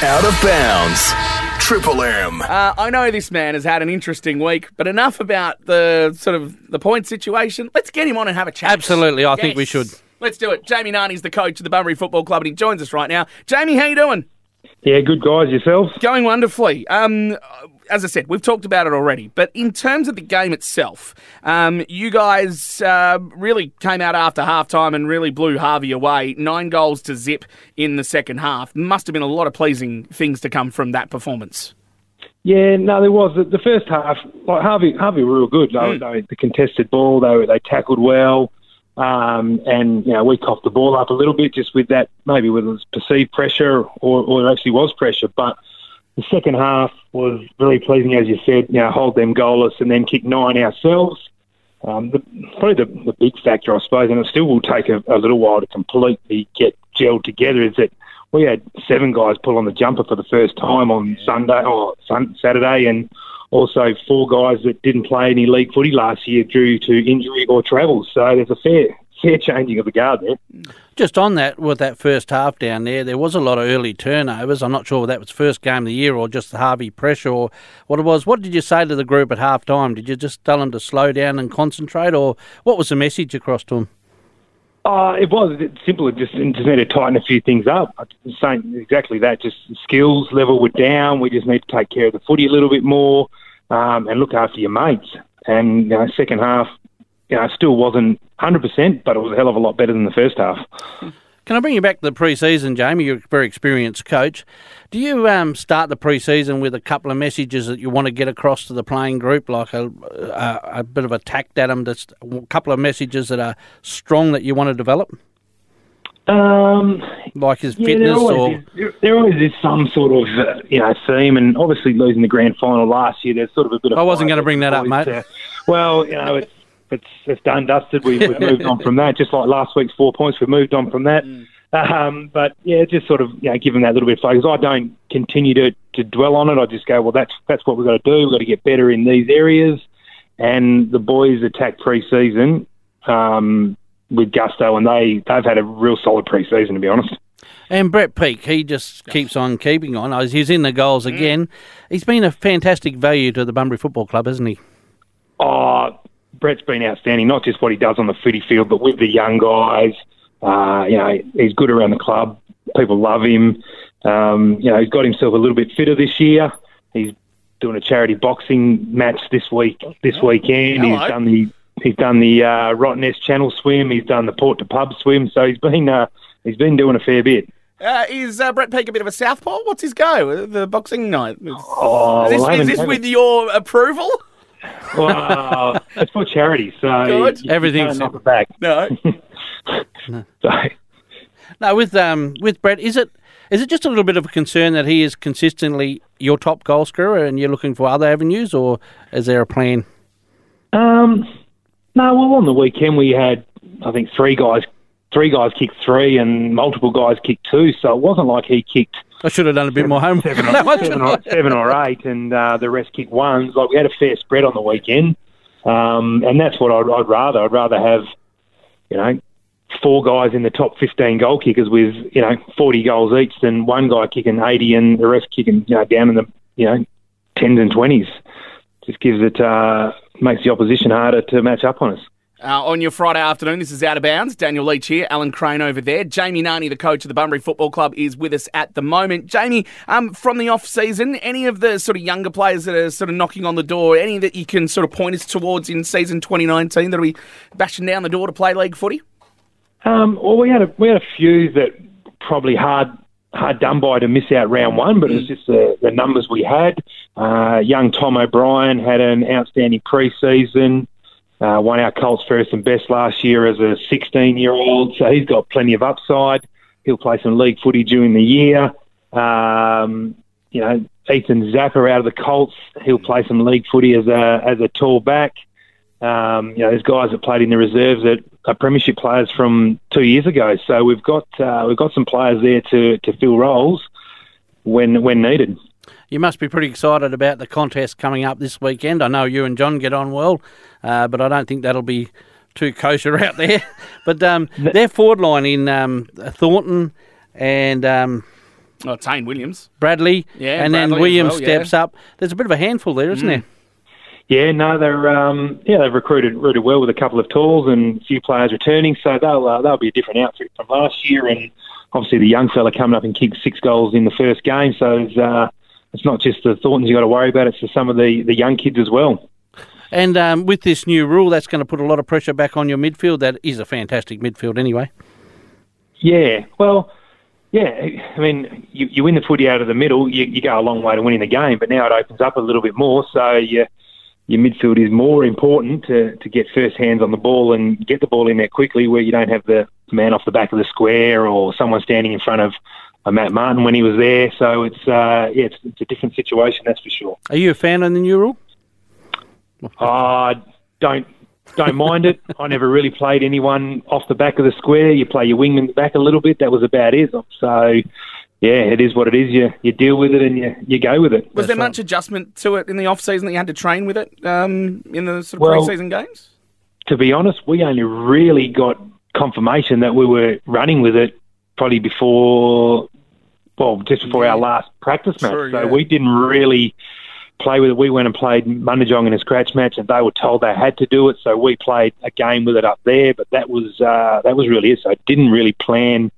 Out of bounds. Triple M. Uh, I know this man has had an interesting week, but enough about the sort of the point situation. Let's get him on and have a chat. Absolutely, I think we should. Let's do it. Jamie Nani's the coach of the Bunbury Football Club, and he joins us right now. Jamie, how you doing? Yeah, good guys yourselves. Going wonderfully. Um, as I said, we've talked about it already, but in terms of the game itself, um, you guys uh, really came out after halftime and really blew Harvey away. Nine goals to zip in the second half. Must have been a lot of pleasing things to come from that performance. Yeah, no, there was the, first half. Like Harvey, Harvey were real good. They, Mm. they, the contested ball, they they tackled well, um, and you know we coughed the ball up a little bit just with that maybe was perceived pressure or, or it actually was pressure. But the second half was really pleasing, as you said. You know, hold them goalless and then kick nine ourselves. Um, the, probably the, the big factor, I suppose, and it still will take a, a little while to completely get gelled together, is that we had seven guys pull on the jumper for the first time on Sunday or sun, Saturday, and also four guys that didn't play any league footy last year due to injury or travel. So there's a fair fair changing of the guard there. Just on that, with that first half down there, there was a lot of early turnovers. I'm not sure that was first game of the year or just the Harvey pressure or what it was. What did you say to the group at half time? Did you just tell them to slow down and concentrate, or what was the message across to them? Uh, it was simple. Just, just need to tighten a few things up. Was exactly that. Just skills level were down. We just need to take care of the footy a little bit more um, and look after your mates. And you know, second half, you know, still wasn't 100%, but it was a hell of a lot better than the first half. Can I bring you back to the pre-season, Jamie? You're a very experienced coach. Do you um, start the pre-season with a couple of messages that you want to get across to the playing group, like a, a, a bit of a tact at them, just a couple of messages that are strong that you want to develop, Um, like his Yeah, fitness there or always, is, there, there always is some sort of uh, you know theme, and obviously losing the grand final last year, there's sort of a bit of. I wasn't gonna bring that up, mate. well, you know, it's it's it's done dusted. We, we've moved on from that. Just like last week's four points, we've moved on from that. Um, but yeah, just sort of you know, give them that little bit of focus. I don't continue to, to dwell on it. I just go, well, that's that's what we've got to do. We've got to get better in these areas. And the boys attack pre-season um, with gusto, and they they've had a real solid pre-season, to be honest. And Brett Peake, he just keeps on keeping on. He's in the goals Mm. again. He's been a fantastic value to the Bunbury Football Club, hasn't he? Oh, Brett's been outstanding. Not just what he does on the footy field, but with the young guys. Uh, you know, he's good around the club. People love him. Um, you know, he's got himself a little bit fitter this year. He's doing a charity boxing match this week. This weekend, Hello. he's done the he's done the uh, Rottnest Channel swim. He's done the Port to Pub swim. So he's been uh, he's been doing a fair bit. Uh, is uh, Brett Peake a bit of a southpaw? What's his go? The boxing night. Oh, is this, well, is this with your approval? Well, it's for charity, so Good. you- you Everything's- can't knock it back. No. So, No, with um with Brett, is it is it just a little bit of a concern that he is consistently your top goal scorer and you're looking for other avenues, or is there a plan? Um, no, well, on the weekend we had, I think, three guys, three guys kicked three, and multiple guys kicked two. So it wasn't like he kicked I should have done a bit more homework. seven, or, seven, or, seven or eight, and uh, the rest kicked ones. Like we had a fair spread on the weekend, um, and that's what I'd, I'd rather. I'd rather have, you know, four guys in the top fifteen goal kickers with you know forty goals each than one guy kicking eighty and the rest kicking you know down in the you know tens and twenties. Just gives it uh, makes the opposition harder to match up on us. Uh, on your Friday afternoon, this is Out of Bounds. Daniel Leach here, Alan Crane over there. Jamie Nani, the coach of the Bunbury Football Club, is with us at the moment. Jamie, um, from the off season, any of the sort of younger players that are sort of knocking on the door, any that you can sort of point us towards in season 2019 that'll be bashing down the door to play league footy? Um, well, we had a, we had a few that probably hard hard done by to miss out round one, but it's just the, the numbers we had. Uh, young Tom O'Brien had an outstanding pre-season. Uh, won our Colts first and best last year as a 16-year-old, so he's got plenty of upside. He'll play some league footy during the year. Um, you know, Ethan Zappa out of the Colts, he'll play some league footy as a as a tall back. Um, you know, there's guys that played in the reserves that are premiership players from two years ago. So we've got uh, we've got some players there to, to fill roles when when needed. You must be pretty excited about the contest coming up this weekend. I know you and John get on well, uh, but I don't think that'll be too kosher out there. but um, their forward line in um, Thornton and um, Oh, Tane Williams. Bradley, Yeah, and then Bradley as Williams well, yeah. steps up. There's a bit of a handful there, isn't there? Yeah, no, they're um, yeah they've recruited really well with a couple of tools and a few players returning, so they'll uh, they'll be a different outfit from last year. And obviously the young fella coming up and kicked six goals in the first game, so it's, uh, it's not just the Thorntons you got to worry about; it's for some of the the young kids as well. And um, with this new rule, that's going to put a lot of pressure back on your midfield. That is a fantastic midfield, anyway. Yeah, well, yeah. I mean, you, you win the footy out of the middle, you, you go a long way to winning the game. But now it opens up a little bit more, so you, your midfield is more important to, to get first hands on the ball and get the ball in there quickly, where you don't have the man off the back of the square or someone standing in front of Matt Martin when he was there. So it's uh, yeah, it's, it's a different situation, that's for sure. Are you a fan of the new rule? Uh, don't don't mind it. I never really played anyone off the back of the square. You play your wingman back a little bit. That was about it. So, yeah, it is what it is. You you deal with it and you, you go with it. Was there much adjustment to it in the off season that you had to train with it um, in the sort of Well- pre-season games? To be honest, we only really got confirmation that we were running with it probably before, well, just before our last practice match. True, so yeah. we didn't really play with it. We went and played Mundijong in a scratch match, and they were told they had to do it. So we played a game with it up there, but that was uh, that was really it. So I didn't really plan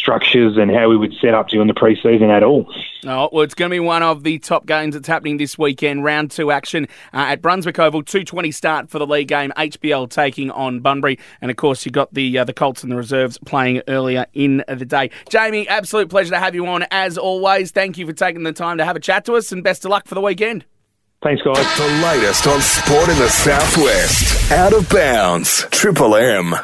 structures and how we would set up during the pre-season at all. Oh, well, it's going to be one of the top games that's happening this weekend. Round two action uh, at Brunswick Oval. Two twenty start for the league game. HBL taking on Bunbury, and of course you got the uh, the Colts and the reserves playing earlier in the day. Jamie, absolute pleasure to have you on as always. Thank you for taking the time to have a chat to us, and best of luck for the weekend. Thanks, guys. The latest on sport in the Southwest. Out of bounds. Triple M.